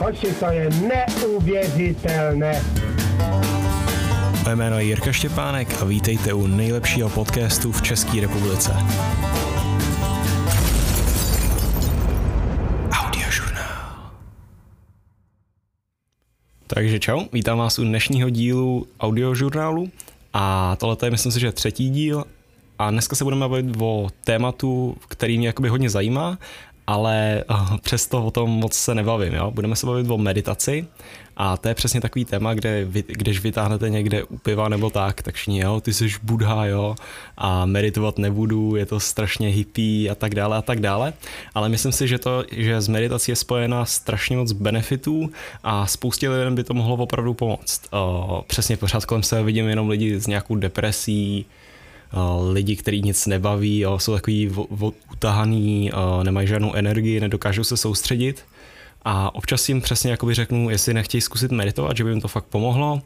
Hoši, to je neuvěřitelné. Moje jméno je Jirka Štěpánek a vítejte u nejlepšího podcastu v České republice. Takže čau, vítám vás u dnešního dílu audiožurnálu a tohle je myslím si, že třetí díl a dneska se budeme bavit o tématu, který mě jakoby hodně zajímá ale uh, přesto o tom moc se nebavím. Jo? Budeme se bavit o meditaci a to je přesně takový téma, kde vy, když vytáhnete někde u piva nebo tak, tak všichni, jo, ty jsi budha, jo, a meditovat nebudu, je to strašně hippie a tak dále a tak dále, ale myslím si, že to, že z meditací je spojena strašně moc benefitů a spoustě lidem by to mohlo opravdu pomoct. Uh, přesně pořád kolem sebe vidím jenom lidi s nějakou depresí, lidi, kteří nic nebaví, jo, jsou takový utahaný, nemají žádnou energii, nedokážou se soustředit. A občas jim přesně jakoby řeknu, jestli nechtějí zkusit meditovat, že by jim to fakt pomohlo,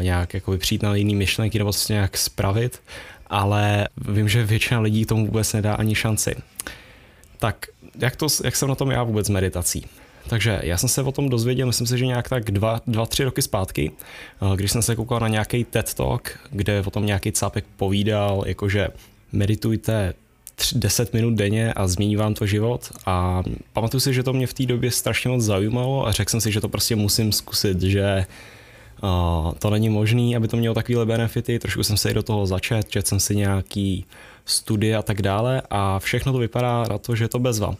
nějak jakoby přijít na jiný myšlenky nebo se nějak spravit, ale vím, že většina lidí tomu vůbec nedá ani šanci. Tak jak, to, jak jsem na tom já vůbec meditací? Takže já jsem se o tom dozvěděl, myslím si, že nějak tak dva, dva tři roky zpátky, eh, když jsem se koukal na nějaký TED Talk, kde o tom nějaký cápek povídal, jakože meditujte 10 minut denně a změní vám to život a pamatuju si, že to mě v té době strašně moc zajímalo a řekl jsem si, že to prostě musím zkusit, že uh, to není možné, aby to mělo takovéhle benefity, trošku jsem se i do toho začet, četl jsem si nějaký studie a tak dále a všechno to vypadá na to, že je to bezva.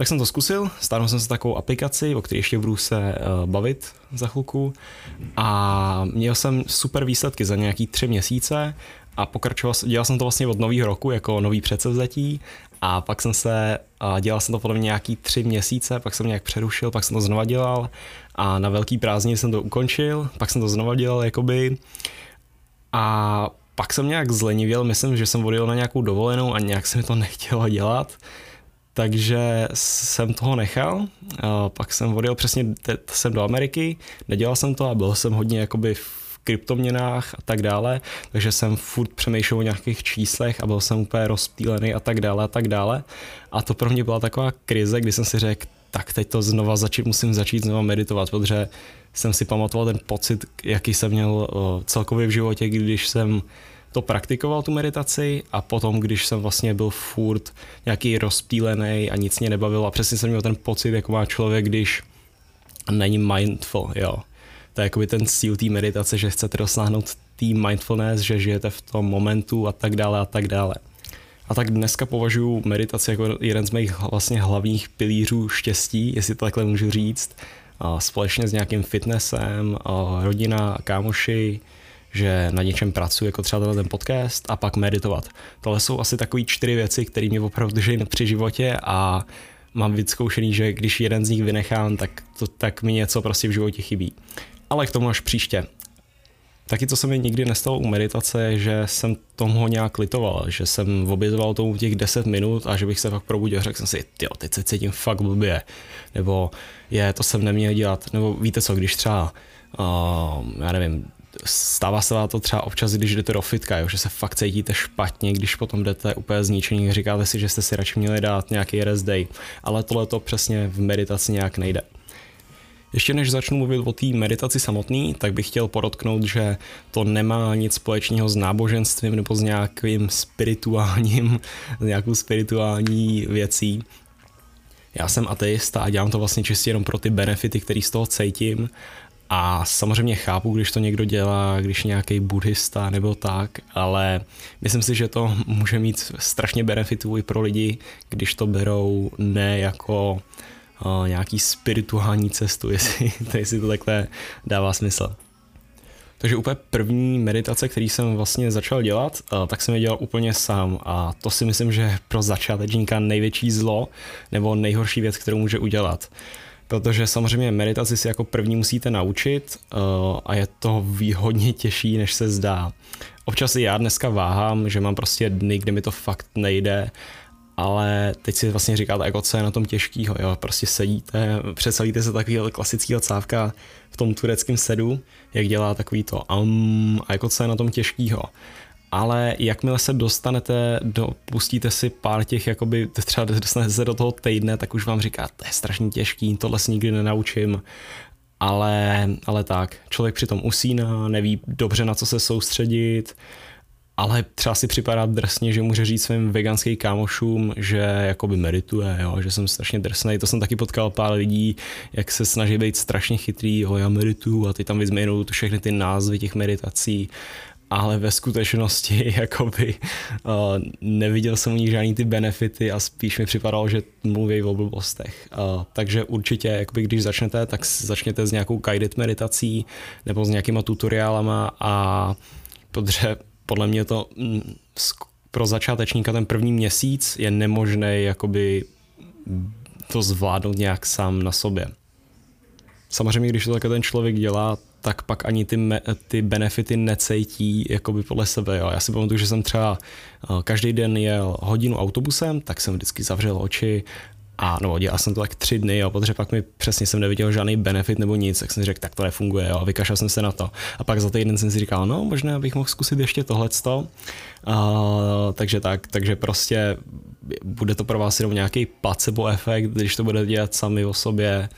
Tak jsem to zkusil, stáhnul jsem si takovou aplikaci, o které ještě budu se uh, bavit za chvilku. A měl jsem super výsledky za nějaký tři měsíce a pokračoval, dělal jsem to vlastně od nového roku jako nový předsevzetí. A pak jsem se, dělal jsem to podle mě nějaký tři měsíce, pak jsem nějak přerušil, pak jsem to znova dělal a na velký prázdniny jsem to ukončil, pak jsem to znova dělal jakoby. A pak jsem nějak zlenivěl, myslím, že jsem odjel na nějakou dovolenou a nějak se mi to nechtělo dělat takže jsem toho nechal, pak jsem odjel přesně jsem do Ameriky, nedělal jsem to a byl jsem hodně jakoby v kryptoměnách a tak dále, takže jsem furt přemýšlel o nějakých číslech a byl jsem úplně rozptýlený a tak dále a tak dále. A to pro mě byla taková krize, kdy jsem si řekl, tak teď to znova začít, musím začít znova meditovat, protože jsem si pamatoval ten pocit, jaký jsem měl celkově v životě, když jsem to praktikoval, tu meditaci a potom, když jsem vlastně byl furt nějaký rozptýlený a nic mě nebavilo a přesně jsem měl ten pocit, jako má člověk, když není mindful, jo. To je jakoby ten cíl té meditace, že chcete dosáhnout té mindfulness, že žijete v tom momentu a tak dále a tak dále. A tak dneska považuji meditaci jako jeden z mých vlastně hlavních pilířů štěstí, jestli to takhle můžu říct, a společně s nějakým fitnessem, a rodina, kámoši, že na něčem pracuji, jako třeba ten podcast, a pak meditovat. Tohle jsou asi takové čtyři věci, které mě opravdu drží při životě a mám vyzkoušený, že když jeden z nich vynechám, tak, to, tak mi něco prostě v životě chybí. Ale k tomu až příště. Taky, co se mi nikdy nestalo u meditace, že jsem tomu nějak litoval, že jsem obětoval tomu těch 10 minut a že bych se fakt probudil řekl jsem si, jo, teď se cítím fakt blbě, nebo je, to jsem neměl dělat, nebo víte co, když třeba, uh, já nevím, stává se to třeba občas, když jdete do fitka, jo, že se fakt cítíte špatně, když potom jdete úplně zničený, říkáte si, že jste si radši měli dát nějaký rest day, ale tohle to přesně v meditaci nějak nejde. Ještě než začnu mluvit o té meditaci samotný, tak bych chtěl podotknout, že to nemá nic společného s náboženstvím nebo s nějakým spirituálním, s nějakou spirituální věcí. Já jsem ateista a dělám to vlastně čistě jenom pro ty benefity, které z toho cítím a samozřejmě chápu, když to někdo dělá, když nějaký buddhista nebo tak, ale myslím si, že to může mít strašně benefitů i pro lidi, když to berou ne jako uh, nějaký spirituální cestu, jestli, to, jestli to takhle dává smysl. Takže úplně první meditace, který jsem vlastně začal dělat, uh, tak jsem je dělal úplně sám a to si myslím, že pro začátečníka největší zlo nebo nejhorší věc, kterou může udělat protože samozřejmě meditaci si jako první musíte naučit uh, a je to hodně těžší, než se zdá. Občas i já dneska váhám, že mám prostě dny, kde mi to fakt nejde, ale teď si vlastně říkáte, jako co je na tom těžkýho, jo, prostě sedíte, představíte se takového klasického cávka v tom tureckém sedu, jak dělá takový to um, a jako co je na tom těžkýho. Ale jakmile se dostanete, do, pustíte si pár těch, jakoby třeba dostanete se do toho týdne, tak už vám říká, to je strašně těžký, tohle si nikdy nenaučím, ale, ale tak, člověk přitom usíná, neví dobře na co se soustředit, ale třeba si připadá drsně, že může říct svým veganským kámošům, že jakoby medituje, jo, že jsem strašně drsný. To jsem taky potkal pár lidí, jak se snaží být strašně chytrý, jo, já medituju a ty tam vyzměnou všechny ty názvy těch meditací ale ve skutečnosti jakoby uh, neviděl jsem u nich žádný ty benefity a spíš mi připadalo, že mluví o blbostech. Uh, takže určitě, jakoby, když začnete, tak začněte s nějakou guided meditací nebo s nějakýma tutoriálama a protože podle mě to mm, pro začátečníka ten první měsíc je nemožné jakoby to zvládnout nějak sám na sobě. Samozřejmě, když to takhle ten člověk dělá, tak pak ani ty, me, ty benefity necejtí jakoby podle sebe. Jo. Já si pamatuju, že jsem třeba eh, každý den jel hodinu autobusem, tak jsem vždycky zavřel oči a no, dělal jsem to tak tři dny, jo, protože pak mi přesně jsem neviděl žádný benefit nebo nic, tak jsem řekl, tak to nefunguje, jo, a vykašlal jsem se na to. A pak za týden jsem si říkal, no, možná bych mohl zkusit ještě tohleto. Uh, takže tak, takže prostě bude to pro vás jenom nějaký placebo efekt, když to bude dělat sami o sobě,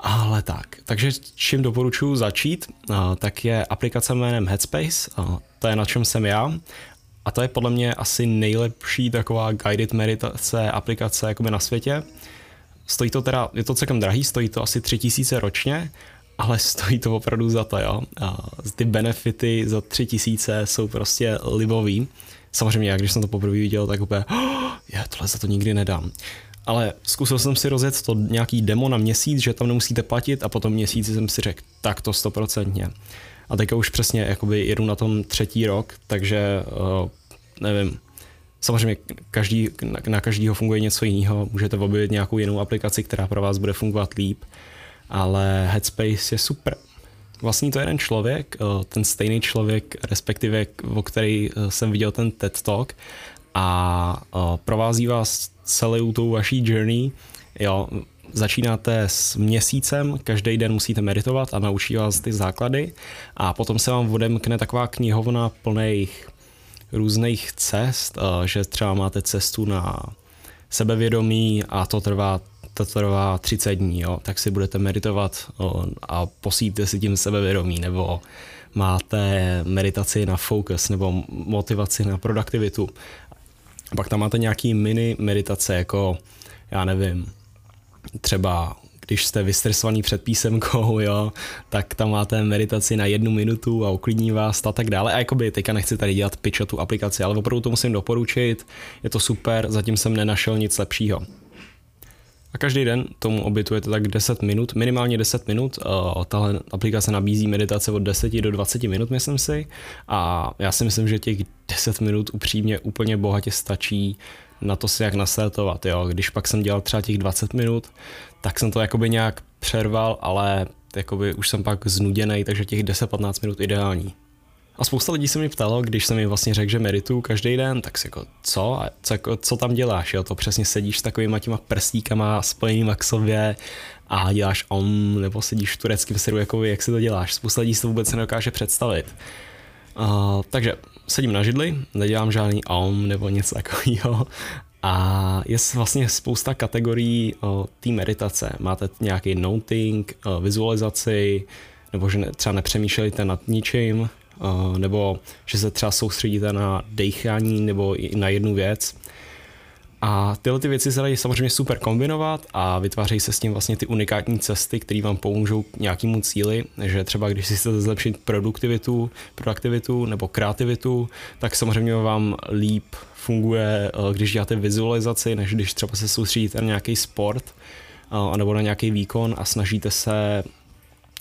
ale tak, takže čím doporučuji začít, tak je aplikace jménem Headspace, to je na čem jsem já a to je podle mě asi nejlepší taková guided meditace aplikace jakoby na světě. Stojí to teda, je to celkem drahý, stojí to asi 3000 ročně, ale stojí to opravdu za to, jo. A ty benefity za 3000 jsou prostě libový. Samozřejmě, já když jsem to poprvé viděl, tak úplně, oh, já tohle za to nikdy nedám ale zkusil jsem si rozjet to nějaký demo na měsíc, že tam nemusíte platit a potom měsíci jsem si řekl, tak to stoprocentně. A teďka už přesně jakoby jedu na tom třetí rok, takže uh, nevím, Samozřejmě každý, na, na každýho funguje něco jiného, můžete objevit nějakou jinou aplikaci, která pro vás bude fungovat líp, ale Headspace je super. Vlastně to je jeden člověk, eh, ten stejný člověk, respektive o který eh, jsem viděl ten TED Talk a provází vás celou tou vaší journey. Jo, začínáte s měsícem, každý den musíte meditovat a naučí vás ty základy. A potom se vám odemkne taková knihovna plných různých cest, že třeba máte cestu na sebevědomí a to trvá, to trvá 30 dní, jo, tak si budete meditovat a posíte si tím sebevědomí, nebo máte meditaci na focus nebo motivaci na produktivitu pak tam máte nějaký mini meditace, jako já nevím, třeba když jste vystresovaný před písemkou, jo, tak tam máte meditaci na jednu minutu a uklidní vás a tak dále. A jakoby teďka nechci tady dělat o tu aplikaci, ale opravdu to musím doporučit, je to super, zatím jsem nenašel nic lepšího. A každý den tomu obětujete tak 10 minut, minimálně 10 minut. Uh, tahle aplikace nabízí meditace od 10 do 20 minut, myslím si. A já si myslím, že těch 10 minut upřímně úplně bohatě stačí na to si jak nastartovat. Jo. Když pak jsem dělal třeba těch 20 minut, tak jsem to jakoby nějak přerval, ale jakoby už jsem pak znuděný, takže těch 10-15 minut ideální. A spousta lidí se mi ptalo, když jsem jim vlastně řekl, že medituju každý den, tak si jako, co? A co, jako, co tam děláš? Jo? To přesně sedíš s takovýma těma prstíkama spojenýma k sobě a děláš om, nebo sedíš v tureckém seru, jako jak si to děláš. Spousta lidí si to vůbec nedokáže představit. Uh, takže sedím na židli, nedělám žádný om nebo něco takového. A je vlastně spousta kategorií té meditace. Máte nějaký noting, uh, vizualizaci, nebo že ne, třeba nepřemýšlíte nad ničím, nebo že se třeba soustředíte na dechání nebo na jednu věc. A tyhle ty věci se dají samozřejmě super kombinovat a vytvářejí se s tím vlastně ty unikátní cesty, které vám pomůžou k nějakému cíli, že třeba když si chcete zlepšit produktivitu, produktivitu nebo kreativitu, tak samozřejmě vám líp funguje, eh, když děláte vizualizaci, než když třeba se soustředíte na nějaký sport eh, nebo na nějaký výkon a snažíte se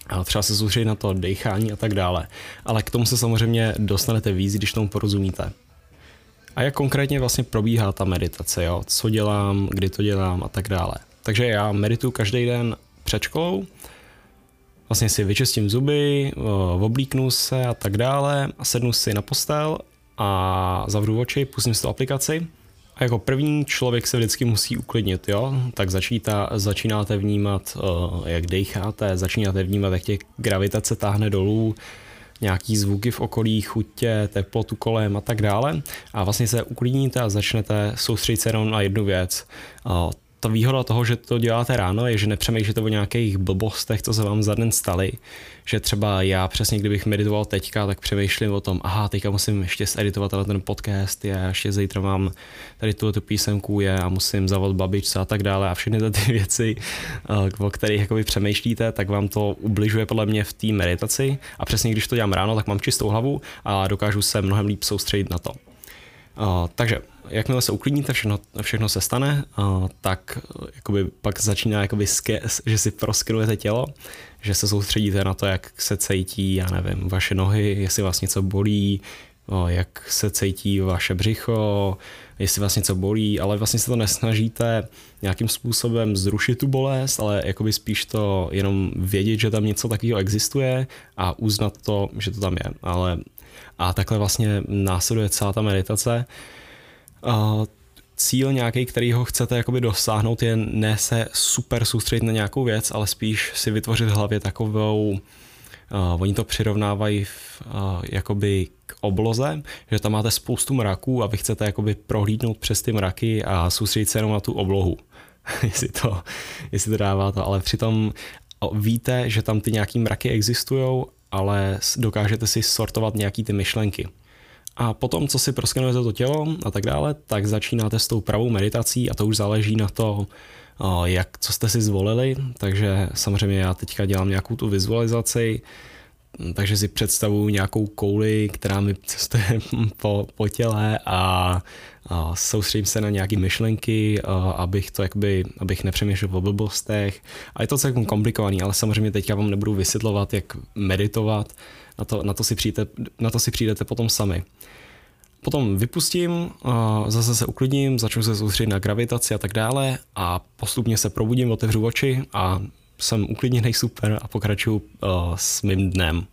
a třeba se soustředit na to dechání a tak dále. Ale k tomu se samozřejmě dostanete víc, když tomu porozumíte. A jak konkrétně vlastně probíhá ta meditace, jo? co dělám, kdy to dělám a tak dále. Takže já medituju každý den před školou, vlastně si vyčistím zuby, oblíknu se a tak dále a sednu si na postel a zavřu oči, pustím si tu aplikaci a jako první člověk se vždycky musí uklidnit, jo? Tak začíta, začínáte vnímat, uh, jak decháte, začínáte vnímat, jak tě gravitace táhne dolů, nějaký zvuky v okolí, chutě, teplotu kolem a tak dále. A vlastně se uklidníte a začnete soustředit se jenom na jednu věc ta výhoda toho, že to děláte ráno, je, že nepřemýšlíte o nějakých blbostech, co se vám za den staly. Že třeba já přesně, kdybych meditoval teďka, tak přemýšlím o tom, aha, teďka musím ještě zeditovat ten podcast, je, ještě zítra mám tady tu, tu písemku je a musím zavolat babičce a tak dále a všechny ty věci, eh, o kterých jakoby přemýšlíte, tak vám to ubližuje podle mě v té meditaci a přesně když to dělám ráno, tak mám čistou hlavu a dokážu se mnohem líp soustředit na to. Uh, takže jakmile se uklidníte, všechno, všechno se stane, uh, tak jakoby pak začíná, jakoby ske, že si proskenujete tělo, že se soustředíte na to, jak se cítí, já nevím, vaše nohy, jestli vás něco bolí, jak se cítí vaše břicho, jestli vás něco bolí, ale vlastně se to nesnažíte nějakým způsobem zrušit tu bolest, ale jakoby spíš to jenom vědět, že tam něco takového existuje a uznat to, že to tam je. Ale a takhle vlastně následuje celá ta meditace. Uh, cíl nějaký, který ho chcete jakoby dosáhnout, je ne se super soustředit na nějakou věc, ale spíš si vytvořit v hlavě takovou, uh, oni to přirovnávají v, uh, jakoby k obloze, že tam máte spoustu mraků a vy chcete jakoby prohlídnout přes ty mraky a soustředit se jenom na tu oblohu. jestli, to, jestli to dává to, ale přitom víte, že tam ty nějaký mraky existují ale dokážete si sortovat nějaký ty myšlenky. A potom, co si proskenujete to tělo a tak dále, tak začínáte s tou pravou meditací a to už záleží na to, jak, co jste si zvolili. Takže samozřejmě já teďka dělám nějakou tu vizualizaci, takže si představuju nějakou kouli, která mi cestuje po, po těle a, a soustředím se na nějaké myšlenky, a, abych to jakoby, abych nepřemýšlel o blbostech. A je to celkem komplikovaný, ale samozřejmě teďka vám nebudu vysvětlovat, jak meditovat, na to, na to, si, přijde, na to si přijdete potom sami. Potom vypustím, zase se uklidním, začnu se soustředit na gravitaci a tak dále a postupně se probudím, otevřu oči a jsem uklidněný super a pokračuju uh, s mým dnem.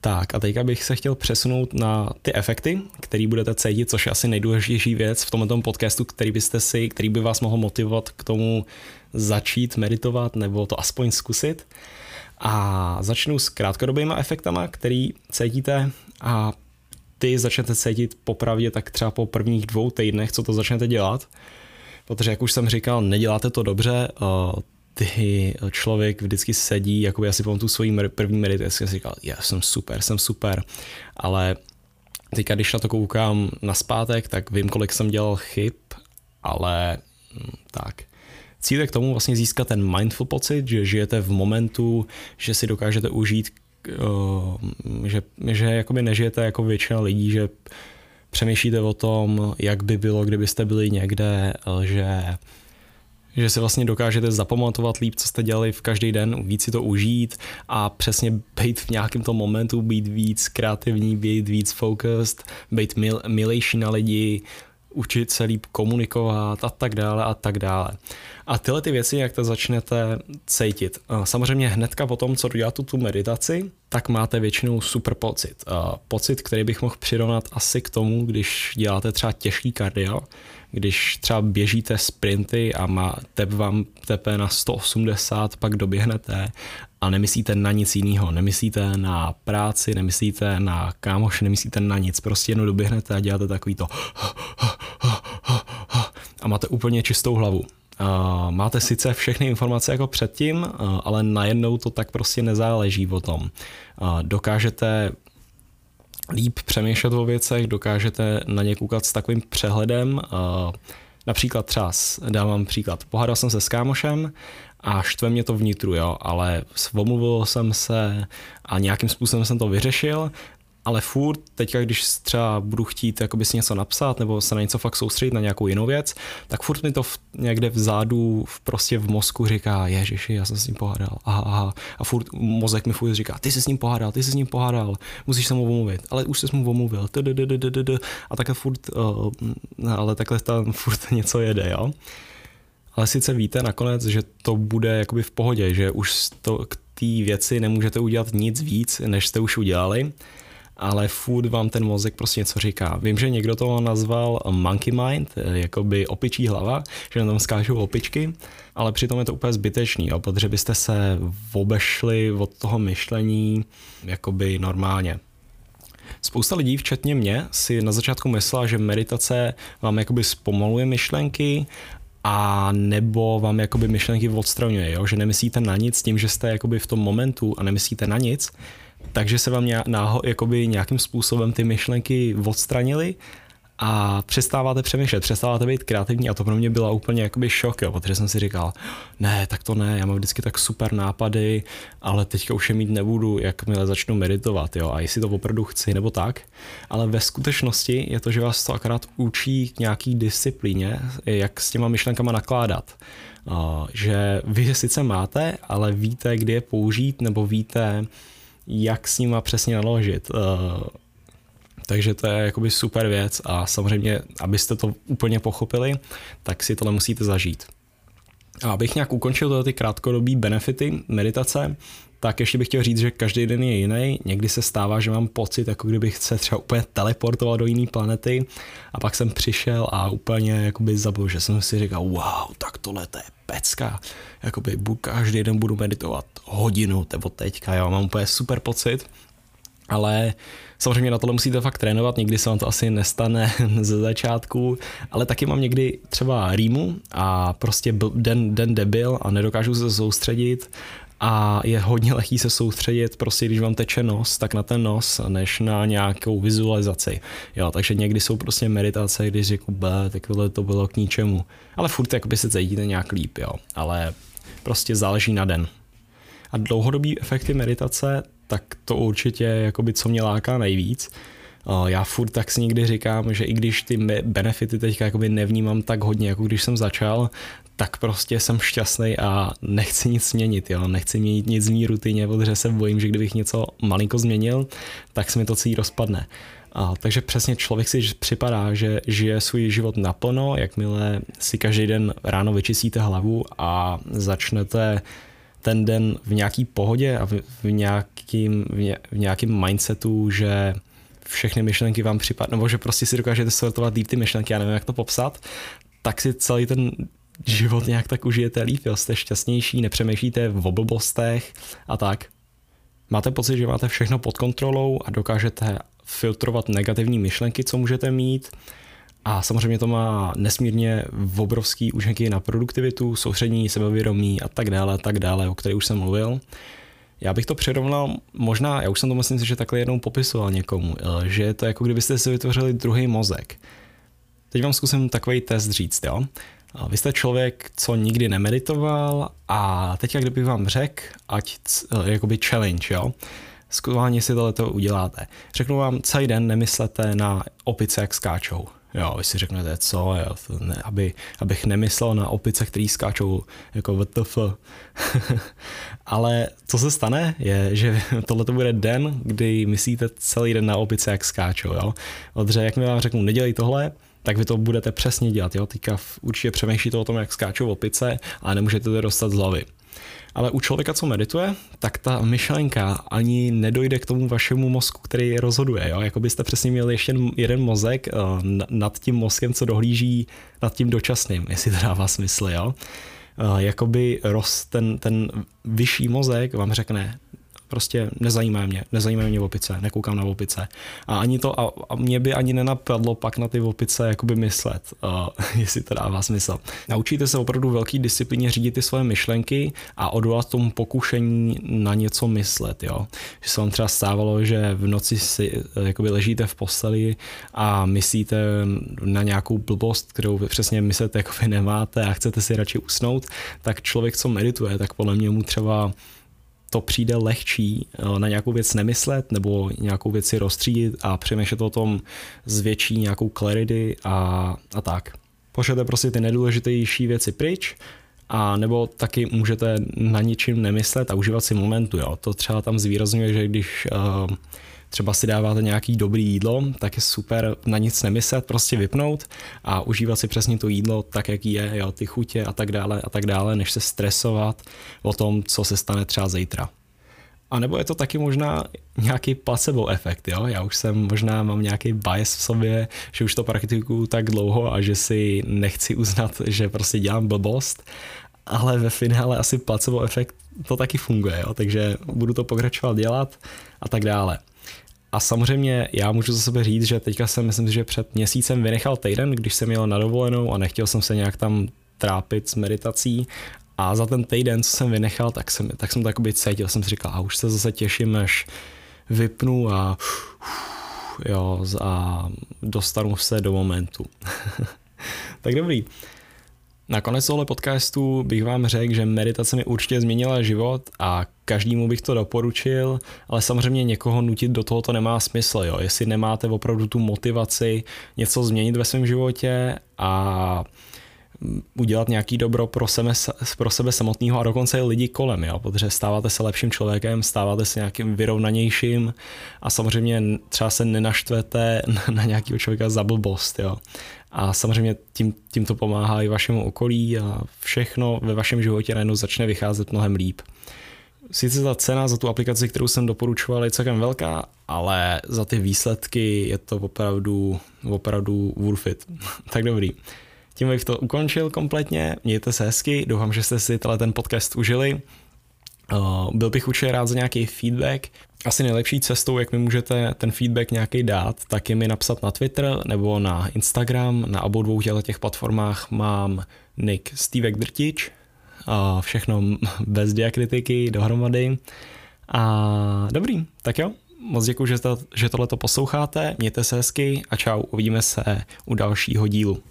Tak a teďka bych se chtěl přesunout na ty efekty, který budete cítit, což je asi nejdůležitější věc v tomto podcastu, který byste si, který by vás mohl motivovat k tomu začít meditovat nebo to aspoň zkusit. A začnu s krátkodobými efektama, který cítíte a ty začnete cítit popravdě tak třeba po prvních dvou týdnech, co to začnete dělat. Protože, jak už jsem říkal, neděláte to dobře, uh, ty člověk vždycky sedí, jako já si pamatuju svojí první meditaci si říkal, já jsem super, jsem super, ale teďka, když na to koukám na zpátek, tak vím, kolik jsem dělal chyb, ale hm, tak. Cíl je k tomu vlastně získat ten mindful pocit, že žijete v momentu, že si dokážete užít, že, že jakoby nežijete jako většina lidí, že přemýšlíte o tom, jak by bylo, kdybyste byli někde, že že si vlastně dokážete zapamatovat líp, co jste dělali v každý den, víc si to užít a přesně být v nějakém tom momentu, být víc kreativní, být víc focused, být mil, milejší na lidi, učit se líp komunikovat a tak dále a tak dále. A tyhle ty věci, jak to začnete cítit. Samozřejmě hnedka po tom, co uděláte tu meditaci, tak máte většinou super pocit. Pocit, který bych mohl přirovnat asi k tomu, když děláte třeba těžký kardio, když třeba běžíte sprinty a má tep vám tepe na 180, pak doběhnete a nemyslíte na nic jiného, nemyslíte na práci, nemyslíte na kámoš, nemyslíte na nic, prostě jenom doběhnete a děláte takový to a máte úplně čistou hlavu. Máte sice všechny informace jako předtím, ale najednou to tak prostě nezáleží o tom. Dokážete líp přemýšlet o věcech, dokážete na ně koukat s takovým přehledem. Například třeba, dávám příklad, pohádal jsem se s kámošem a štve mě to vnitru, jo, ale omluvil jsem se a nějakým způsobem jsem to vyřešil ale furt teďka, když třeba budu chtít jakoby si něco napsat nebo se na něco fakt soustředit na nějakou jinou věc, tak furt mi to v, někde vzadu v, prostě v mozku říká, ježiši, já jsem s ním pohádal, aha, aha. A furt mozek mi furt říká, ty jsi s ním pohádal, ty jsi s ním pohádal, musíš se mu omluvit, ale už jsi mu omluvil, a takhle furt, uh, ale takhle tam furt něco jede, jo. Ale sice víte nakonec, že to bude jakoby v pohodě, že už to, k té věci nemůžete udělat nic víc, než jste už udělali, ale furt vám ten mozek prostě něco říká. Vím, že někdo to nazval monkey mind, jakoby opičí hlava, že tam skážou opičky, ale přitom je to úplně zbytečný, jo, protože byste se obešli od toho myšlení jakoby normálně. Spousta lidí, včetně mě, si na začátku myslela, že meditace vám jakoby zpomaluje myšlenky a nebo vám jakoby myšlenky odstraňuje, jo? že nemyslíte na nic tím, že jste jakoby v tom momentu a nemyslíte na nic, takže se vám náho, jakoby nějakým způsobem ty myšlenky odstranily a přestáváte přemýšlet, přestáváte být kreativní a to pro mě byla úplně jakoby šok, jo, protože jsem si říkal, ne, tak to ne, já mám vždycky tak super nápady, ale teďka už je mít nebudu, jakmile začnu meditovat, jo, a jestli to opravdu chci nebo tak, ale ve skutečnosti je to, že vás to akorát učí k nějaký disciplíně, jak s těma myšlenkama nakládat. Že vy je sice máte, ale víte, kdy je použít, nebo víte, jak s nima přesně naložit. Uh, takže to je jakoby super věc a samozřejmě, abyste to úplně pochopili, tak si tohle musíte zažít. A abych nějak ukončil tyhle ty krátkodobý benefity meditace, tak ještě bych chtěl říct, že každý den je jiný. Někdy se stává, že mám pocit, jako kdybych se třeba úplně teleportoval do jiné planety a pak jsem přišel a úplně jakoby zabil, že jsem si říkal, wow, tak tohle to je pecka. Jakoby každý den budu meditovat hodinu, nebo teďka, jo, mám úplně super pocit. Ale samozřejmě na tohle musíte fakt trénovat, někdy se vám to asi nestane ze začátku, ale taky mám někdy třeba rýmu a prostě den, den debil a nedokážu se soustředit a je hodně lehký se soustředit, prostě když vám teče nos, tak na ten nos, než na nějakou vizualizaci. Jo, takže někdy jsou prostě meditace, když řeknu, b, tak tohle to bylo k ničemu. Ale furt jakoby se cítíte nějak líp, jo. Ale prostě záleží na den. A dlouhodobý efekty meditace, tak to určitě jakoby co mě láká nejvíc. Já furt tak si někdy říkám, že i když ty benefity teďka jakoby nevnímám tak hodně, jako když jsem začal, tak prostě jsem šťastný a nechci nic změnit, jo? nechci měnit nic v mý rutině, protože se bojím, že kdybych něco malinko změnil, tak se mi to celý rozpadne. A, takže přesně člověk si připadá, že žije svůj život naplno, jakmile si každý den ráno vyčistíte hlavu a začnete ten den v nějaký pohodě a v, v, nějakým, v nějakým mindsetu, že všechny myšlenky vám připadnou, nebo že prostě si dokážete sortovat líp ty myšlenky, já nevím, jak to popsat, tak si celý ten život nějak tak užijete líp, jo? jste šťastnější, nepřemýšlíte v oblbostech a tak. Máte pocit, že máte všechno pod kontrolou a dokážete filtrovat negativní myšlenky, co můžete mít, a samozřejmě to má nesmírně obrovský účinky na produktivitu, soustřední, sebevědomí a tak dále, a tak dále, o kterých už jsem mluvil. Já bych to přirovnal, možná, já už jsem to myslím že takhle jednou popisoval někomu, eh, že je to jako kdybyste si vytvořili druhý mozek. Teď vám zkusím takový test říct, jo. Vy jste člověk, co nikdy nemeditoval a teď, kdybych vám řekl, ať eh, jakoby challenge, jo. Skutálně si tohle uděláte. Řeknu vám, celý den nemyslete na opice, jak skáčou Jo, vy si řeknete, co, jo, to ne, aby, abych nemyslel na opice, který skáčou jako VTF. Ale co se stane, je, že tohle to bude den, kdy myslíte celý den na opice, jak skáčou. Jo? Odře, jak mi vám řeknu, nedělej tohle, tak vy to budete přesně dělat. Jo? Teďka určitě přemýšlíte o tom, jak skáčou opice, ale nemůžete to dostat z hlavy. Ale u člověka, co medituje, tak ta myšlenka ani nedojde k tomu vašemu mozku, který rozhoduje. Jo? Jako byste přesně měli ještě jeden mozek uh, nad tím mozkem, co dohlíží nad tím dočasným, jestli to dává smysl. Jo? Uh, jakoby roz, ten, ten vyšší mozek vám řekne, Prostě nezajímá mě, nezajímá mě opice, nekoukám na opice. A ani to, a, a mě by ani nenapadlo pak na ty opice jakoby myslet, uh, jestli to dává smysl. Naučíte se opravdu velký disciplíně řídit ty svoje myšlenky a odolat tomu pokušení na něco myslet, jo. Že se vám třeba stávalo, že v noci si eh, jakoby ležíte v posteli a myslíte na nějakou blbost, kterou vy přesně myslíte, jako vy nemáte a chcete si radši usnout, tak člověk, co medituje, tak podle mě mu třeba to přijde lehčí eh, na nějakou věc nemyslet nebo nějakou věc si rozstřídit a přemýšlet o tom z větší nějakou clarity a, a tak. Pošlete prostě ty nejdůležitější věci pryč a nebo taky můžete na ničím nemyslet a užívat si momentu. Jo. To třeba tam zvýrazňuje, že když uh, třeba si dáváte nějaký dobrý jídlo, tak je super na nic nemyslet, prostě vypnout a užívat si přesně to jídlo tak, jak je, jo, ty chutě a tak dále a tak dále, než se stresovat o tom, co se stane třeba zítra. A nebo je to taky možná nějaký placebo efekt, jo? Já už jsem možná mám nějaký bias v sobě, že už to praktikuju tak dlouho a že si nechci uznat, že prostě dělám blbost, ale ve finále asi placebo efekt to taky funguje, jo? takže budu to pokračovat dělat a tak dále. A samozřejmě já můžu za sebe říct, že teďka jsem, myslím že před měsícem vynechal týden, když jsem jel na dovolenou a nechtěl jsem se nějak tam trápit s meditací a za ten týden, co jsem vynechal, tak jsem, tak jsem to cítil, jsem si říkal, a už se zase těším, až vypnu a jo, a dostanu se do momentu. tak dobrý. Nakonec tohle podcastu bych vám řekl, že meditace mi určitě změnila život a každému bych to doporučil, ale samozřejmě někoho nutit do toho to nemá smysl. Jo? Jestli nemáte opravdu tu motivaci něco změnit ve svém životě a udělat nějaký dobro pro sebe, pro sebe samotného a dokonce i lidi kolem, jo? protože stáváte se lepším člověkem, stáváte se nějakým vyrovnanějším a samozřejmě třeba se nenaštvete na nějakého člověka za blbost. Jo? A samozřejmě tím, tím to pomáhá i vašemu okolí a všechno ve vašem životě najednou začne vycházet mnohem líp. Sice ta cena za tu aplikaci, kterou jsem doporučoval, je celkem velká, ale za ty výsledky je to opravdu, opravdu worth it. tak dobrý. Tím bych to ukončil kompletně. Mějte se hezky, doufám, že jste si tenhle ten podcast užili. Uh, byl bych určitě rád za nějaký feedback. Asi nejlepší cestou, jak mi můžete ten feedback nějaký dát, tak je mi napsat na Twitter nebo na Instagram. Na obou dvou těch platformách mám nick Stevek Drtič. Uh, všechno bez diakritiky dohromady. A dobrý, tak jo, moc děkuji, že, to, že tohle posloucháte, mějte se hezky a čau, uvidíme se u dalšího dílu.